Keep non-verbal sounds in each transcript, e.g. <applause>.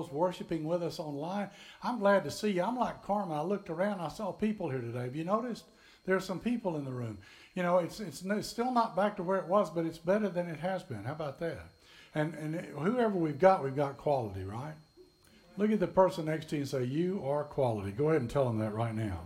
those worshiping with us online. I'm glad to see you. I'm like Carmen. I looked around. I saw people here today. Have you noticed? There's some people in the room. You know, it's, it's, it's still not back to where it was, but it's better than it has been. How about that? And, and whoever we've got, we've got quality, right? Look at the person next to you and say, You are quality. Go ahead and tell them that right now.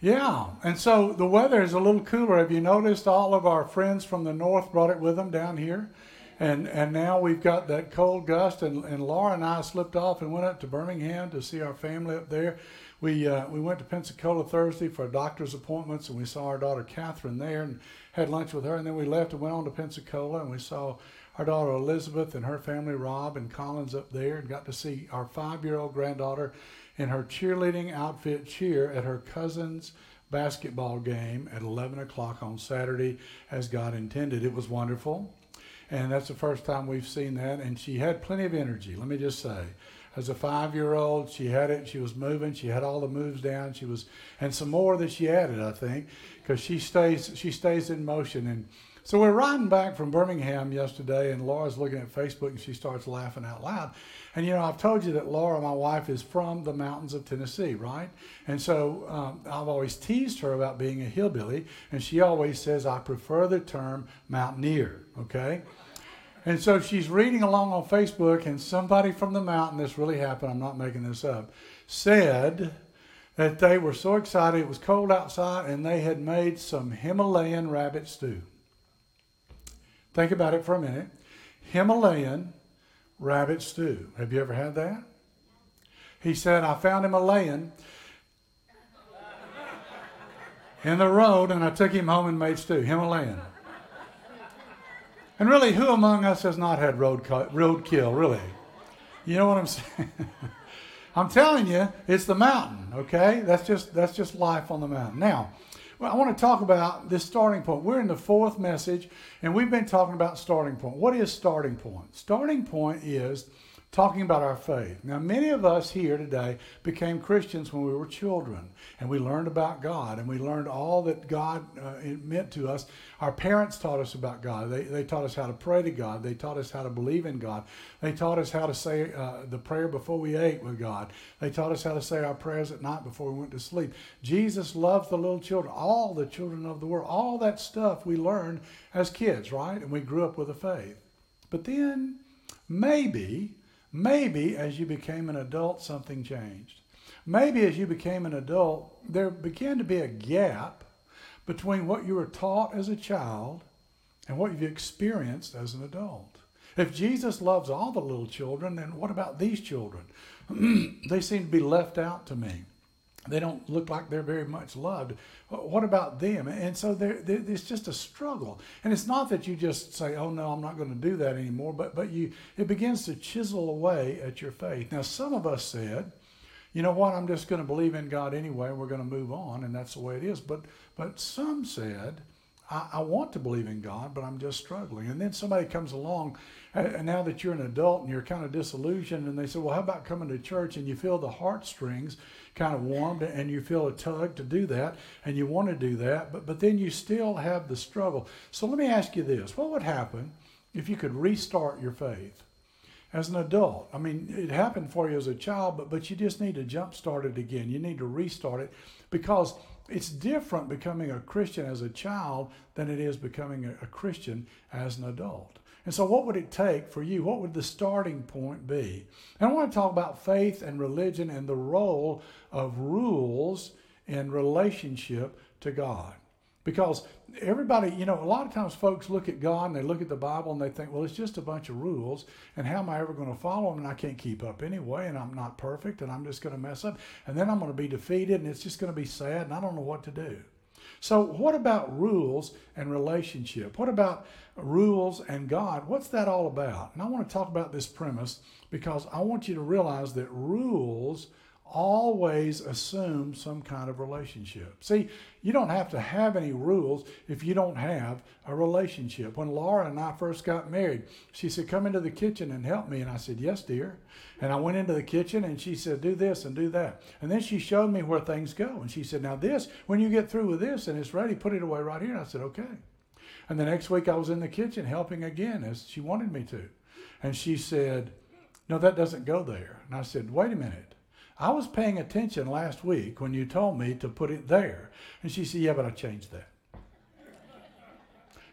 Yeah, and so the weather is a little cooler. Have you noticed all of our friends from the north brought it with them down here? And and now we've got that cold gust, and, and Laura and I slipped off and went up to Birmingham to see our family up there. We uh, we went to Pensacola Thursday for doctor's appointments, and we saw our daughter Catherine there and had lunch with her. And then we left and went on to Pensacola, and we saw our daughter Elizabeth and her family, Rob and Collins, up there, and got to see our five-year-old granddaughter in her cheerleading outfit cheer at her cousin's basketball game at 11 o'clock on Saturday, as God intended. It was wonderful. And that's the first time we've seen that. And she had plenty of energy, let me just say. As a five year old, she had it. She was moving. She had all the moves down. She was, and some more that she added, I think, because she stays, she stays in motion. And so we're riding back from Birmingham yesterday, and Laura's looking at Facebook and she starts laughing out loud. And you know, I've told you that Laura, my wife, is from the mountains of Tennessee, right? And so um, I've always teased her about being a hillbilly, and she always says, I prefer the term mountaineer, okay? And so she's reading along on Facebook, and somebody from the mountain, this really happened, I'm not making this up, said that they were so excited, it was cold outside, and they had made some Himalayan rabbit stew. Think about it for a minute. Himalayan rabbit stew. Have you ever had that? He said, I found him a laying in the road and I took him home and made stew. Himalayan. And really, who among us has not had road roadkill, really? You know what I'm <laughs> saying? I'm telling you, it's the mountain, okay? That's just that's just life on the mountain. Now, well, I want to talk about this starting point. We're in the fourth message, and we've been talking about starting point. What is starting point? Starting point is talking about our faith. Now, many of us here today became Christians when we were children, and we learned about God, and we learned all that God uh, meant to us. Our parents taught us about God. They, they taught us how to pray to God. They taught us how to believe in God. They taught us how to say uh, the prayer before we ate with God. They taught us how to say our prayers at night before we went to sleep. Jesus loves the little children, all the children of the world. All that stuff we learned as kids, right? And we grew up with a faith. But then, maybe, Maybe as you became an adult, something changed. Maybe as you became an adult, there began to be a gap between what you were taught as a child and what you've experienced as an adult. If Jesus loves all the little children, then what about these children? <clears throat> they seem to be left out to me they don't look like they're very much loved. What about them? And so there, it's just a struggle. And it's not that you just say, "Oh no, I'm not going to do that anymore," but but you it begins to chisel away at your faith. Now, some of us said, "You know what? I'm just going to believe in God anyway. We're going to move on, and that's the way it is." But but some said, I, I want to believe in God, but I'm just struggling. And then somebody comes along, uh, and now that you're an adult and you're kind of disillusioned, and they say, Well, how about coming to church and you feel the heartstrings kind of warmed and you feel a tug to do that and you want to do that, but, but then you still have the struggle. So let me ask you this what would happen if you could restart your faith? As an adult, I mean, it happened for you as a child, but, but you just need to jumpstart it again. You need to restart it because it's different becoming a Christian as a child than it is becoming a, a, Christian as an adult. And so, what would it take for you? What would the starting point be? And I want to talk about faith and religion and the role of rules in relationship to God. Because everybody, you know, a lot of times folks look at God and they look at the Bible and they think, well, it's just a bunch of rules, and how am I ever going to follow them? And I can't keep up anyway, and I'm not perfect, and I'm just going to mess up, and then I'm going to be defeated, and it's just going to be sad, and I don't know what to do. So, what about rules and relationship? What about rules and God? What's that all about? And I want to talk about this premise because I want you to realize that rules always assume some kind of relationship. See, you don't have to have any rules if you don't have a relationship. When Laura and I first got married, she said, Come into the kitchen and help me. And I said, Yes, dear. And I went into the kitchen and she said, Do this and do that. And then she showed me where things go. And she said, Now, this, when you get through with this and it's ready, put it away right here. And I said, Okay. And the next week I was in the kitchen helping again as she wanted me to. And she said, No, that doesn't go there. And I said, Wait a minute. I was paying attention last week when you told me to put it there. And she said, Yeah, but I changed that.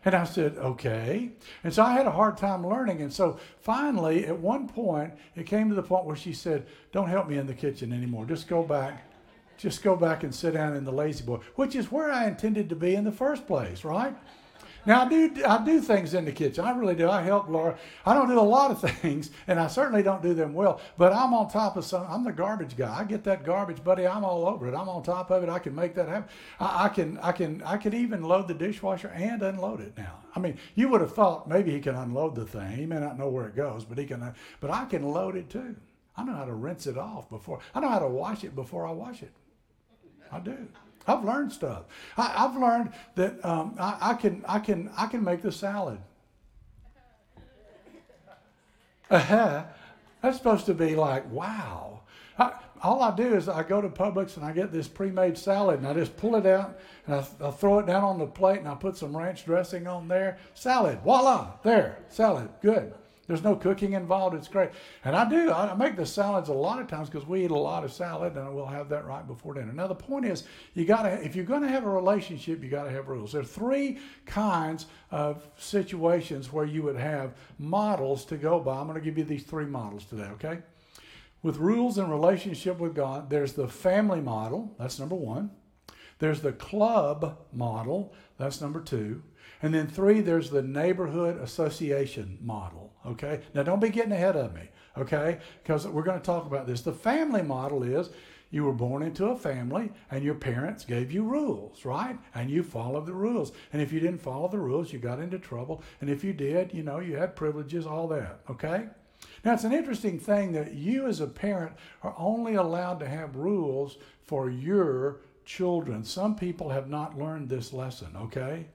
And I said, okay. And so I had a hard time learning. And so finally, at one point, it came to the point where she said, don't help me in the kitchen anymore. Just go back. Just go back and sit down in the La-Z-Boy, which is where I intended to be in the first place, right? Now I do I do things in the kitchen. I really do. I help Laura. I don't do a lot of <laughs> things, and I certainly don't do them well. But I'm on top of some. I'm the garbage guy. I get that garbage, buddy. I'm all over it. I'm on top of it. I can make that happen. I, I can I can I can even load the dishwasher and unload it now. I mean, you would have thought maybe he can unload the thing. He may not know where it goes, but he can. But I can load it too. I know how to rinse it off before. I know how to wash it before I wash it. I do. I've learned stuff. I, have learned that um, I, I, can I can I can make the salad. <laughs> Uh-huh. That's supposed to be like wow. I, all I do is I go to Publix and I get this pre-made salad and I just pull it out and I, I throw it down on the plate and I put some ranch dressing on there. Salad, voila, there, salad, good. There's no cooking involved. It's great. And I do. I make the salads a lot of times because we eat a lot of salad and we'll have that right before dinner. Now, the point is, you got to, if you're going to have a relationship, you got to have rules. There are three kinds of situations where you would have models to go by. I'm going to give you these three models today, okay? With rules and relationship with God, there's the family model. That's number one. There's the club model. That's number two. And then three, there's the neighborhood association model. Okay. Now don't be getting ahead of me. Okay. Because we're going to talk about this. The family model is you were born into a family and your parents gave you rules, right? And you followed the rules. And if you didn't follow the rules, you got into trouble. And if you did, you know, you had privileges, all that. Okay. Now, it's an interesting thing that you as a parent are only allowed to have rules for your children. Some people have not learned this lesson, okay?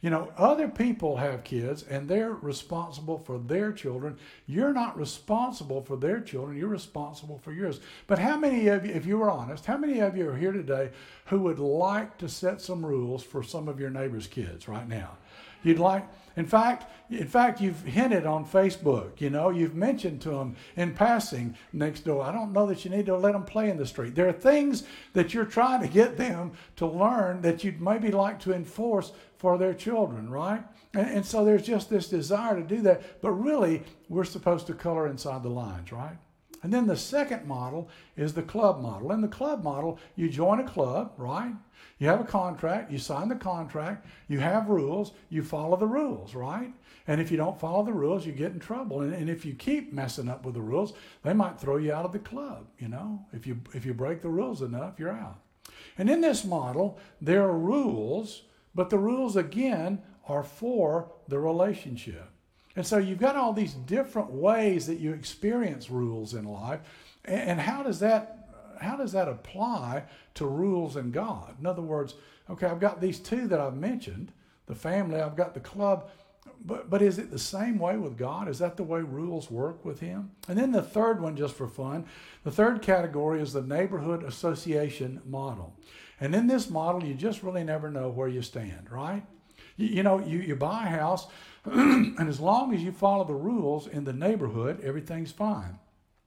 You know, other people have kids and they're responsible for their children. You're not responsible for their children, you're responsible for yours. But how many of you, if you were honest, how many of you are here today who would like to set some rules for some of your neighbor's kids right now? You'd like, in fact, in fact, you've hinted on Facebook. You know, you've mentioned to them in passing next door. I don't know that you need to let them play in the street. There are things that you're trying to get them to learn that you'd maybe like to enforce for their children, right? And, and so there's just this desire to do that. But really, we're supposed to color inside the lines, right? And then the second model is the club model. In the club model, you join a club, right? You have a contract, you sign the contract, you have rules, you follow the rules, right? And if you don't follow the rules, you get in trouble. And, and if you keep messing up with the rules, they might throw you out of the club, you know? If you if you break the rules enough, you're out. And in this model, there are rules, but the rules again are for the relationship. And so you've got all these different ways that you experience rules in life. And how does that how does that apply to rules in God? In other words, okay, I've got these two that I've mentioned, the family, I've got the club, but but is it the same way with God? Is that the way rules work with him? And then the third one just for fun, the third category is the neighborhood association model. And in this model, you just really never know where you stand, right? You, you know, you, you buy a house <clears throat> and as long as you follow the rules in the neighborhood, everything's fine.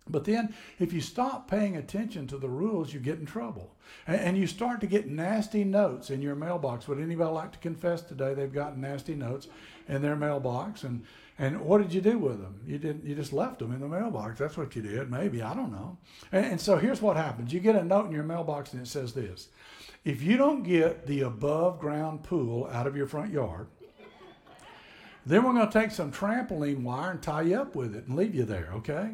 But then, if you stop paying attention to the rules, you get in trouble. And, and, you start to get nasty notes in your mailbox. Would anybody like to confess today they've gotten nasty notes in their mailbox? And, and what did you do with them? You didn't. You just left them in the mailbox. That's what you did. Maybe I don't know. And, and so here's what happens: you get a note in your mailbox, and it says this: If you don't get the above ground pool out of your front yard, then we're going to take some trampoline wire and tie you up with it and leave you there, okay?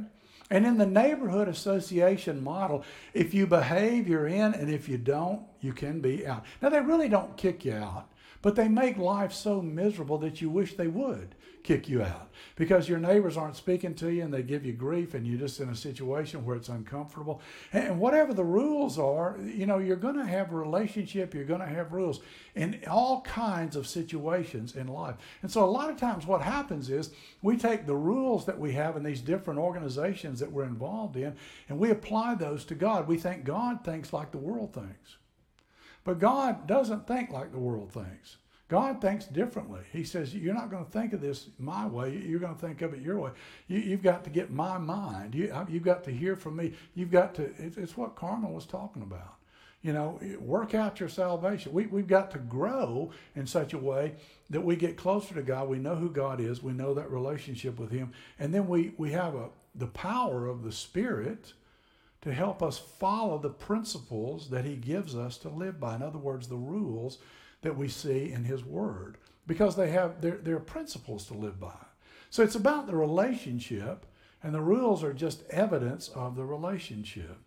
And in the neighborhood association model, if you behave, you're in, and if you don't, you can be out. Now, they really don't kick you out, but they make life so miserable that you wish they would kick you out because your neighbors aren't speaking to you and they give you grief and you're just in a situation where it's uncomfortable. And whatever the rules are, you know, you're going to have a relationship, you're going to have rules in all kinds of situations in life. And so a lot of times what happens is we take the rules that we have in these different organizations that we're involved in and we apply those to God. We think God thinks like the world thinks. But God doesn't think like the world thinks. God thinks differently. He says, You're not going to think of this my way. You're going to think of it your way. You, have got to get my mind. You, have got to hear from me. You've got to, it's, it's what Carmel was talking about. You know, work out your salvation. We, we've got to grow in such a way that we get closer to God. We know who God is. We know that relationship with Him. And then we, we have a, the power of the Spirit to help us follow the principles that He gives us to live by. In other words, the rules that we see in His Word, because they have they're, they're principles to live by. So it's about the relationship, and the rules are just evidence of the relationship.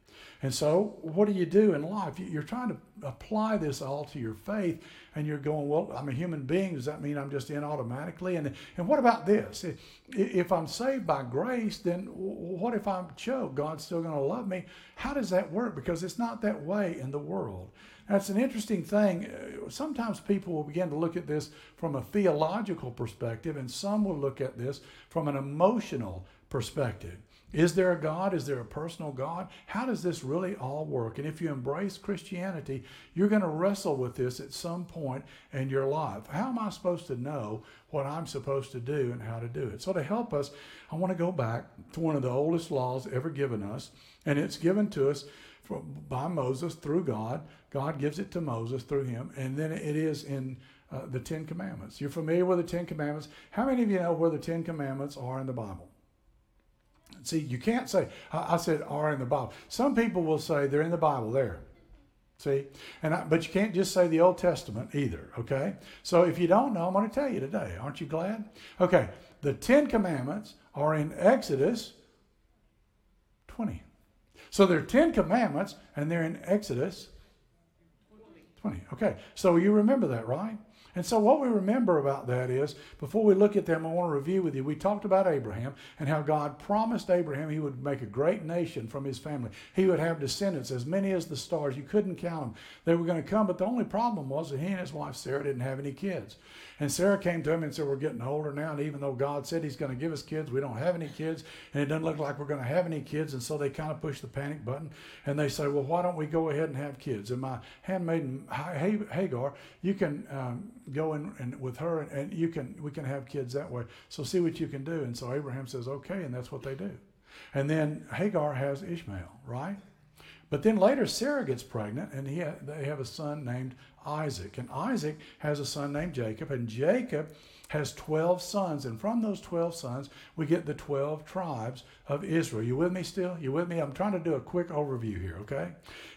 And so, what do you do in life? You're trying to apply this all to your faith, and you're going, Well, I'm a human being. Does that mean I'm just in automatically? And, and what about this? If I'm saved by grace, then what if I'm choked? God's still going to love me. How does that work? Because it's not that way in the world. That's an interesting thing. Uh, sometimes people will begin to look at this from a theological perspective, and some will look at this from an emotional perspective. Is there a God? Is there a personal God? How does this really all work? And if you embrace Christianity, you're going to wrestle with this at some point in your life. How am I supposed to know what I'm supposed to do and how to do it? So, to help us, I want to go back to one of the oldest laws ever given us, and it's given to us by Moses through God. God gives it to Moses through him, and then it is in uh, the Ten Commandments. You're familiar with the Ten Commandments? How many of you know where the Ten Commandments are in the Bible? See, you can't say, I, I said are in the Bible. Some people will say they're in the Bible there. See? And I, but you can't just say the Old Testament either, okay? So if you don't know, I'm going to tell you today. Aren't you glad? Okay. The 10 commandments are in Exodus 20. So there are 10 commandments and they're in Exodus 20. Okay. So you remember that, right? And so, what we remember about that is, before we look at them, I want to review with you. We talked about Abraham and how God promised Abraham he would make a great nation from his family. He would have descendants, as many as the stars. You couldn't count them. They were going to come, but the only problem was that he and his wife Sarah didn't have any kids. And Sarah came to him and said, We're getting older now, and even though God said he's going to give us kids, we don't have any kids, and it doesn't look like we're going to have any kids. And so they kind of push the panic button and they say, Well, why don't we go ahead and have kids? And my handmaiden Hagar, you can. Um, go in, and with her and, and you can we can have kids that way so see what you can do and so abraham says okay and that's what they do and then hagar has ishmael right but then later sarah gets pregnant and ha- they have a son named isaac. And isaac has a son named jacob and jacob has 12 sons. And from those 12 sons, we get the 12 tribes of Israel. You with me still? You with me? I'm trying to do a quick overview here, okay?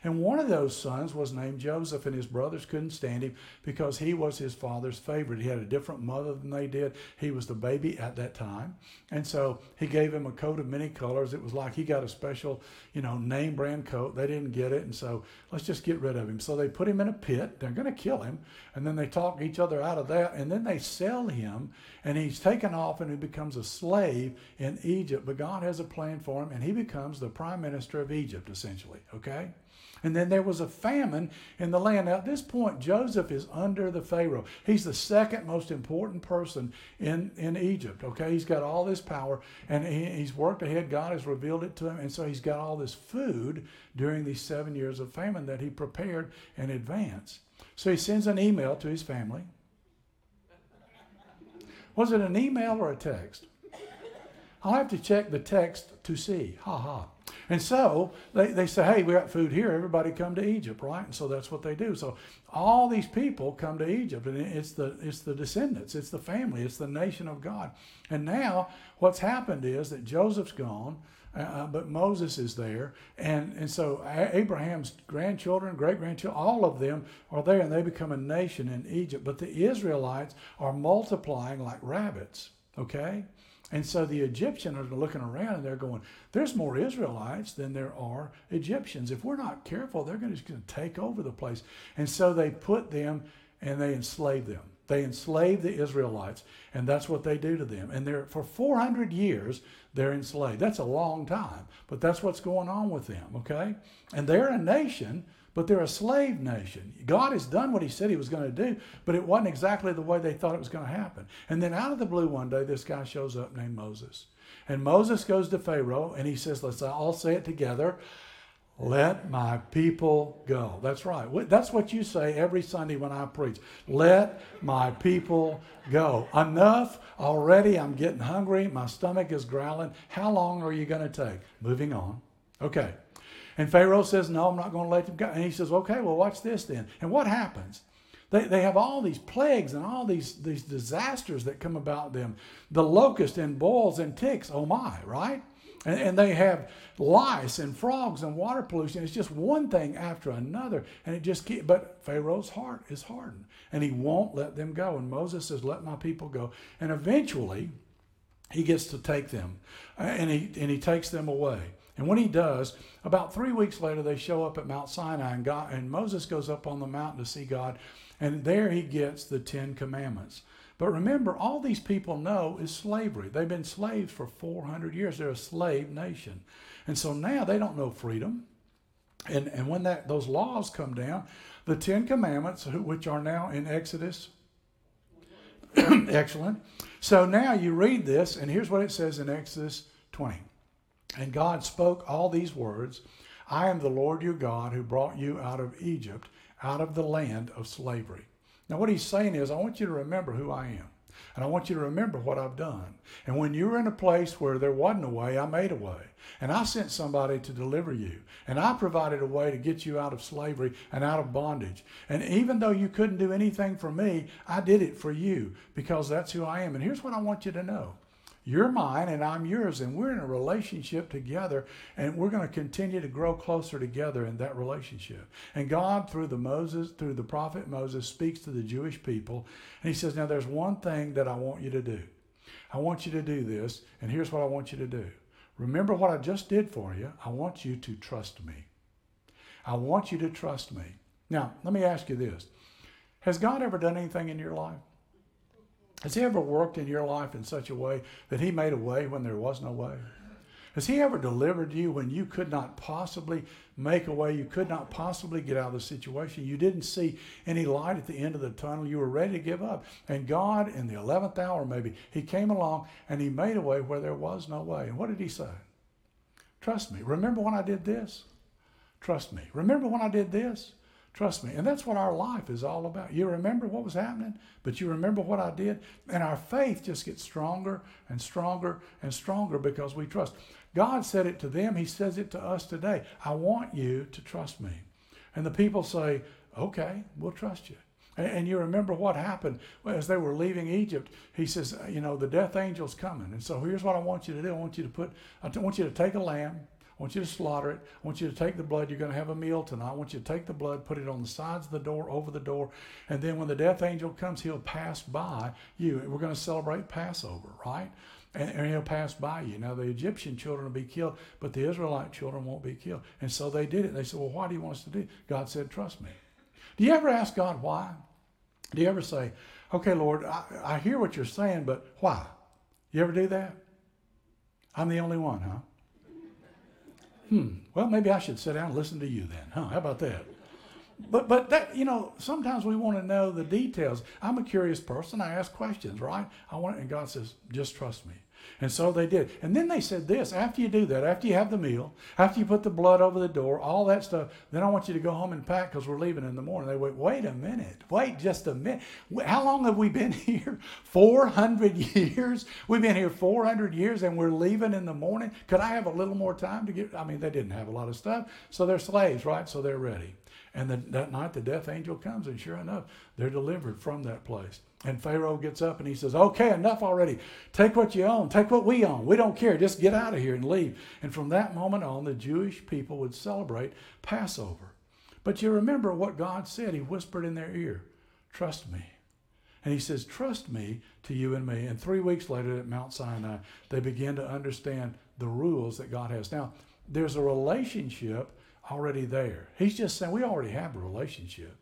And one of those sons was named Joseph, and his brothers couldn't stand him because he was his father's favorite. He had a different mother than they did. He was the baby at that time. And so he gave him a coat of many colors. It was like he got a special, you know, name brand coat. They didn't get it. And so let's just get rid of him. So they put him in a pit. They're going to kill him. And then they talk each other out of that. And then they sell him him, and he's taken off and he becomes a slave in Egypt. But God has a plan for him, and he becomes the prime minister of Egypt, essentially. Okay? And then there was a famine in the land. Now, at this point, Joseph is under the Pharaoh. He's the second most important person in, in Egypt. Okay, he's got all this power and he, he's worked ahead. God has revealed it to him. And so he's got all this food during these seven years of famine that he prepared in advance. So he sends an email to his family was it an email or a text? I'll have to check the text to see. Ha ha. And so they, they say, hey, we got food here. Everybody come to Egypt, right? And so that's what they do. So all these people come to Egypt, and it's the it's the descendants, it's the family, it's the nation of God. And now what's happened is that Joseph's gone. Uh, uh, but Moses is there. And, and so Abraham's grandchildren, great grandchildren, all of them are there and they become a nation in Egypt. But the Israelites are multiplying like rabbits, okay? And so the Egyptians are looking around and they're going, there's more Israelites than there are Egyptians. If we're not careful, they're going to take over the place. And so they put them and they enslave them. They enslave the Israelites, and that's what they do to them. And they're for 400 years they're enslaved. That's a long time, but that's what's going on with them, okay? And they're a nation, but they're a slave nation. God has done what he said he was going to do, but it wasn't exactly the way they thought it was going to happen. And then out of the blue one day this guy shows up named Moses. And Moses goes to Pharaoh and he says, "Let's all say it together. Let my people go. That's right. That's what you say every Sunday when I preach. Let my people go. Enough already. I'm getting hungry. My stomach is growling. How long are you going to take? Moving on. Okay. And Pharaoh says, No, I'm not going to let them go. And he says, Okay, well, watch this then. And what happens? They, they have all these plagues and all these, these disasters that come about them the locust and boils and ticks. Oh my, right? And, and, they have lice and frogs and water pollution. It's just one thing after another. And it just keeps, but Pharaoh's heart is hardened and he won't let them go. And Moses says, Let my people go. And eventually, he gets to take them and he, and he takes them away. And when he does, about three weeks later, they show up at Mount Sinai, and, God, and Moses goes up on the mountain to see God, and there he gets the Ten Commandments. But remember, all these people know is slavery. They've been slaves for 400 years. They're a slave nation. And so now they don't know freedom. And, and when that those laws come down, the Ten Commandments, which are now in Exodus, <clears throat> excellent. So now you read this, and here's what it says in Exodus 20. And God spoke all these words I am the Lord your God who brought you out of Egypt, out of the land of slavery. Now, what he's saying is, I want you to remember who I am. And I want you to remember what I've done. And when you were in a place where there wasn't a way, I made a way. And I sent somebody to deliver you. And I provided a way to get you out of slavery and out of bondage. And even though you couldn't do anything for me, I did it for you because that's who I am. And here's what I want you to know you're mine and I'm yours, and we're in a relationship together, and we're going to continue to grow closer together in that relationship. And God, through the Moses, through the prophet Moses, speaks to the Jewish people, and He says, "Now there's one thing that I want you to do. I want you to do this, and here's what I want you to do. Remember what I just did for you. I want you to trust me. I want you to trust me. Now, let me ask you this: Has God ever done anything in your life? Has He ever worked in your life in such a way that He made a way when there was no way? Has He ever delivered you when you could not possibly make a way? You could not possibly get out of the situation. You didn't see any light at the end of the tunnel. You were ready to give up. And God, in the 11th hour maybe, He came along and He made a way where there was no way. And what did He say? Trust me. Remember when I did this? Trust me. Remember when I did this? Trust me. And that's what our life is all about. You remember what was happening, but you remember what I did. And our faith just gets stronger and stronger and stronger because we trust. God said it to them, He says it to us today. I want you to trust me. And the people say, Okay, we'll trust you. And you remember what happened as they were leaving Egypt. He says, You know, the death angel's coming. And so here's what I want you to do I want you to put, I want you to take a lamb I want you to slaughter it. I want you to take the blood. You're going to have a meal tonight. I want you to take the blood, put it on the sides of the door, over the door, and then when the death angel comes, he'll pass by you. We're going to celebrate Passover, right? And, and he'll pass by you. Now, the Egyptian children will be killed, but the Israelite children won't be killed. And so they did it. They said, Well, why do you want us to do it? God said, Trust me. Do you ever ask God why? Do you ever say, Okay, Lord, I, I hear what you're saying, but why? You ever do that? I'm the only one, huh? Hmm, well, maybe I should sit down and listen to you then. Huh? How about that? But but that you know, sometimes we want to know the details. I'm a curious person. I ask questions, right? I want, and God says, just trust me. And so they did. And then they said this after you do that, after you have the meal, after you put the blood over the door, all that stuff, then I want you to go home and pack because we're leaving in the morning. They wait, wait a minute. Wait just a minute. How long have we been <laughs> here? 400 years? We've been here 400 years and we're leaving in the morning. Could I have a little more time to get? I mean, they didn't have a lot of stuff. So they're slaves, right? So they're ready. And that night the death angel comes, and sure enough, they're delivered from that place. And Pharaoh gets up and he says, Okay, enough already. Take what you own. Take what we own. We don't care. Just get out of here and leave. And from that moment on, the Jewish people would celebrate Passover. But you remember what God said. He whispered in their ear, Trust me. And he says, Trust me to you and me. And three weeks later at Mount Sinai, they begin to understand the rules that God has. Now, there's a relationship already there. He's just saying, We already have a relationship.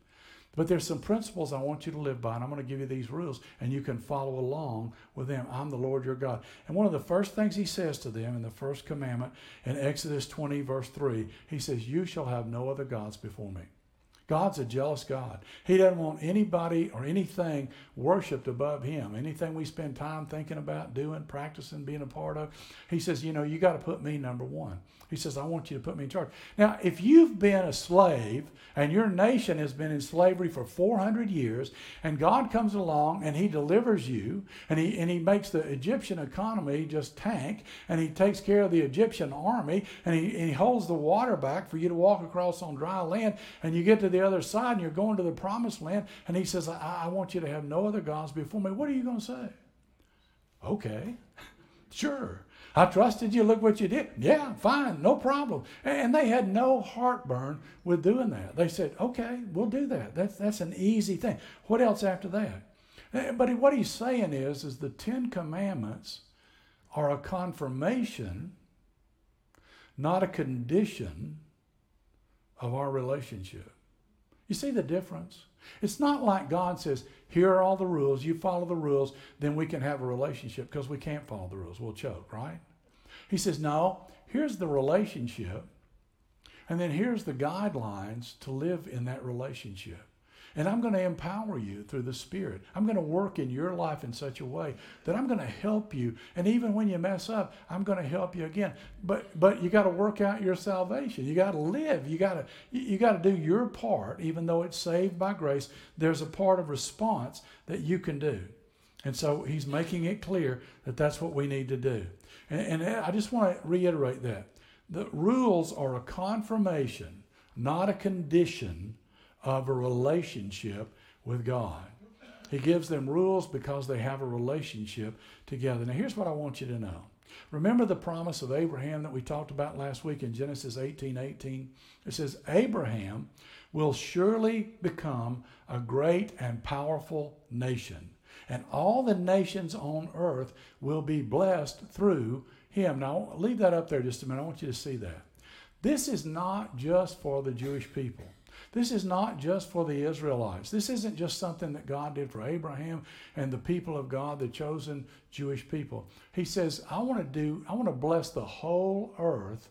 But there's some principles I want you to live by, and I'm going to give you these rules, and you can follow along with them. I'm the Lord your God. And one of the first things he says to them in the first commandment in Exodus 20, verse 3, he says, You shall have no other gods before me. God's a jealous God. He doesn't want anybody or anything worshiped above Him. Anything we spend time thinking about, doing, practicing, being a part of, He says, you know, you got to put me number one. He says, I want you to put me in charge. Now, if you've been a slave and your nation has been in slavery for 400 years, and God comes along and He delivers you, and He, and he makes the Egyptian economy just tank, and He takes care of the Egyptian army, and he, and he holds the water back for you to walk across on dry land, and you get to the other side and you're going to the promised land, and He says, I, I want you to have no other gods before me. What are you going to say? Okay, <laughs> sure. I trusted you. Look what you did. Yeah, fine, no problem. And they had no heartburn with doing that. They said, okay, we'll do that. That's, that's an easy thing. What else after that? But what he's saying is, is the Ten Commandments are a confirmation, not a condition of our relationship. You see the difference? It's not like God says, here are all the rules, you follow the rules, then we can have a relationship because we can't follow the rules. We'll choke, right? He says, no, here's the relationship, and then here's the guidelines to live in that relationship. And I'm going to empower you through the Spirit. I'm going to work in your life in such a way that I'm going to help you. And even when you mess up, I'm going to help you again. But but you got to work out your salvation. You got to live. You got to you got to do your part, even though it's saved by grace. There's a part of response that you can do. And so he's making it clear that that's what we need to do. And, and I just want to reiterate that. The rules are a confirmation, not a condition of a relationship with God. He gives them rules because they have a relationship together. Now, here's what I want you to know. Remember the promise of Abraham that we talked about last week in Genesis 18 18? It says, Abraham will surely become a great and powerful nation, and all the nations on earth will be blessed through him. Now, leave that up there just a minute. I want you to see that. This is not just for the Jewish people. This is not just for the Israelites. This isn't just something that God did for Abraham and the people of God, the chosen Jewish people. He says, I want to do, I want to bless the whole earth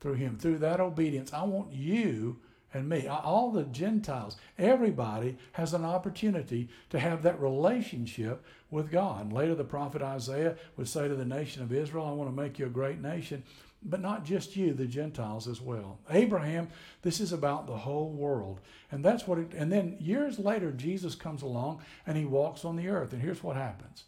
through him. Through that obedience, I want you and me, all the Gentiles, everybody has an opportunity to have that relationship with God. Later, the prophet Isaiah would say to the nation of Israel, I want to make you a great nation but not just you, the Gentiles as well. Abraham, this is about the whole world. And that's what it, and then years later, Jesus comes along and he walks on the earth. And here's what happens.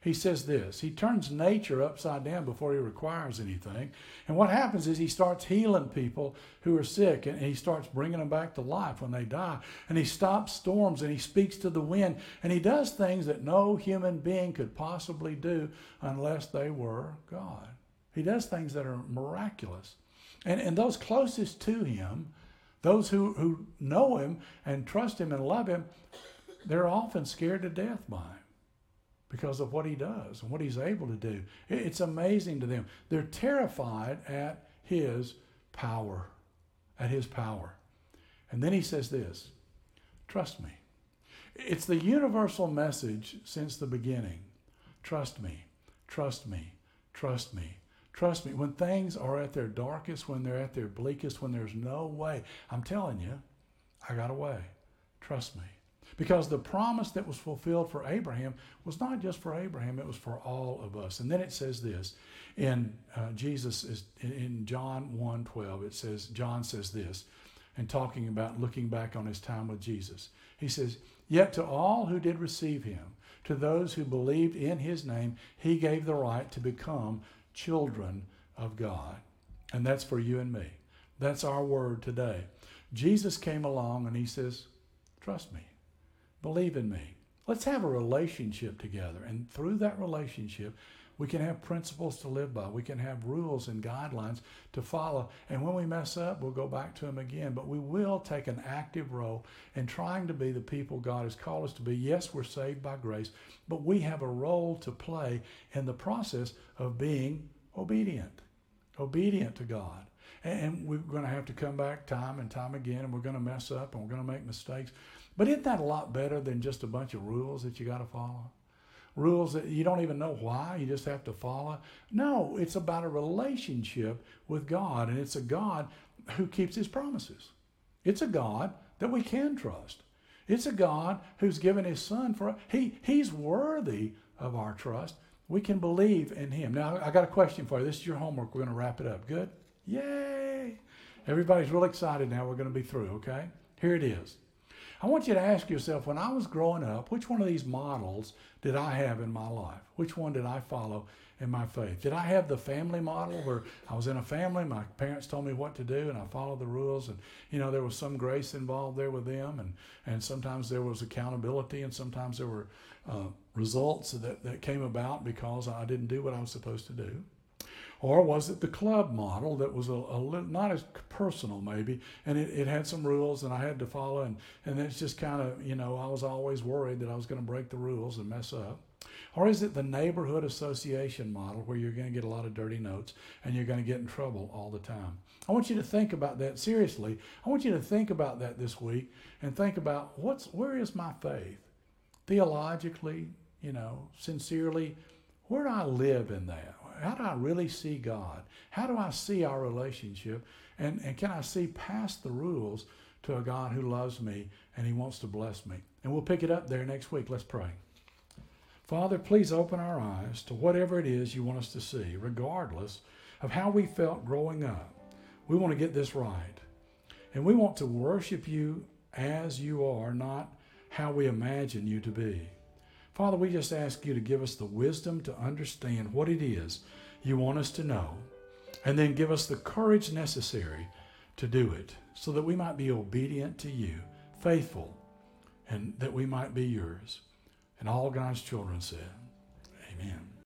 He says this He turns nature upside down before he requires anything. And what happens is he starts healing people who are sick and he starts bringing them back to life when they die. And he stops storms and he speaks to the wind and he does things that no human being could possibly do unless they were God. He does things that are miraculous. And, and those closest to him, those who, who know him and trust him and love him, they're often scared to death by him because of what he does and what he's able to do. It's amazing to them. They're terrified at his power, at his power. And then he says this trust me. It's the universal message since the beginning. Trust me, trust me, trust me. Trust me, when things are at their darkest, when they're at their bleakest, when there's no way, I'm telling you, I got a way. Trust me. Because the promise that was fulfilled for Abraham was not just for Abraham, it was for all of us. And then it says this in uh, Jesus is in John 1 12, it says, John says this, and talking about looking back on his time with Jesus. He says, Yet to all who did receive him, to those who believed in his name, he gave the right to become children of God. And that's for you and me. That's our word today. Jesus came along and he says, Trust me, believe in me. Let's have a relationship together. And through that relationship, we can have principles to live by. We can have rules and guidelines to follow. And when we mess up, we'll go back to them again. But we will take an active role in trying to be the people God has called us to be. Yes, we're saved by grace, but we have a role to play in the process of being obedient, obedient to God. And we're going to have to come back time and time again, and we're going to mess up and we're going to make mistakes. But isn't that a lot better than just a bunch of rules that you got to follow? rules that you don't even know why, you just have to follow. No, it's about a relationship with God, and it's a God who keeps his promises. It's a God that we can trust. It's a God who's given his son for he he's worthy of our trust. We can believe in him. Now I got a question for you. This is your homework. We're going to wrap it up. Good? Yay! Everybody's real excited now. We're going to be through, okay? Here it is. I want you to ask yourself when I was growing up, which one of these models did I have in my life? Which one did I follow in my faith? Did I have the family model where I was in a family, my parents told me what to do and I followed the rules and you know there was some grace involved there with them and and sometimes there was accountability and sometimes there were uh, results that, that came about because I didn't do what I was supposed to do. Or was it the club model that was a, a little, not as personal maybe, and it, it had some rules and I had to follow, and, and it's just kind of, you know, I was always worried that I was going to break the rules and mess up. Or is it the neighborhood association model where you're going to get a lot of dirty notes and you're going to get in trouble all the time? I want you to think about that seriously. I want you to think about that this week and think about what's where is my faith? Theologically, you know, sincerely, where do I live in that? How do I really see God? How do I see our relationship? And, and can I see past the rules to a God who loves me and he wants to bless me? And we'll pick it up there next week. Let's pray. Father, please open our eyes to whatever it is you want us to see, regardless of how we felt growing up. We want to get this right. And we want to worship you as you are, not how we imagine you to be. Father, we just ask you to give us the wisdom to understand what it is you want us to know, and then give us the courage necessary to do it so that we might be obedient to you, faithful, and that we might be yours. And all God's children said, Amen.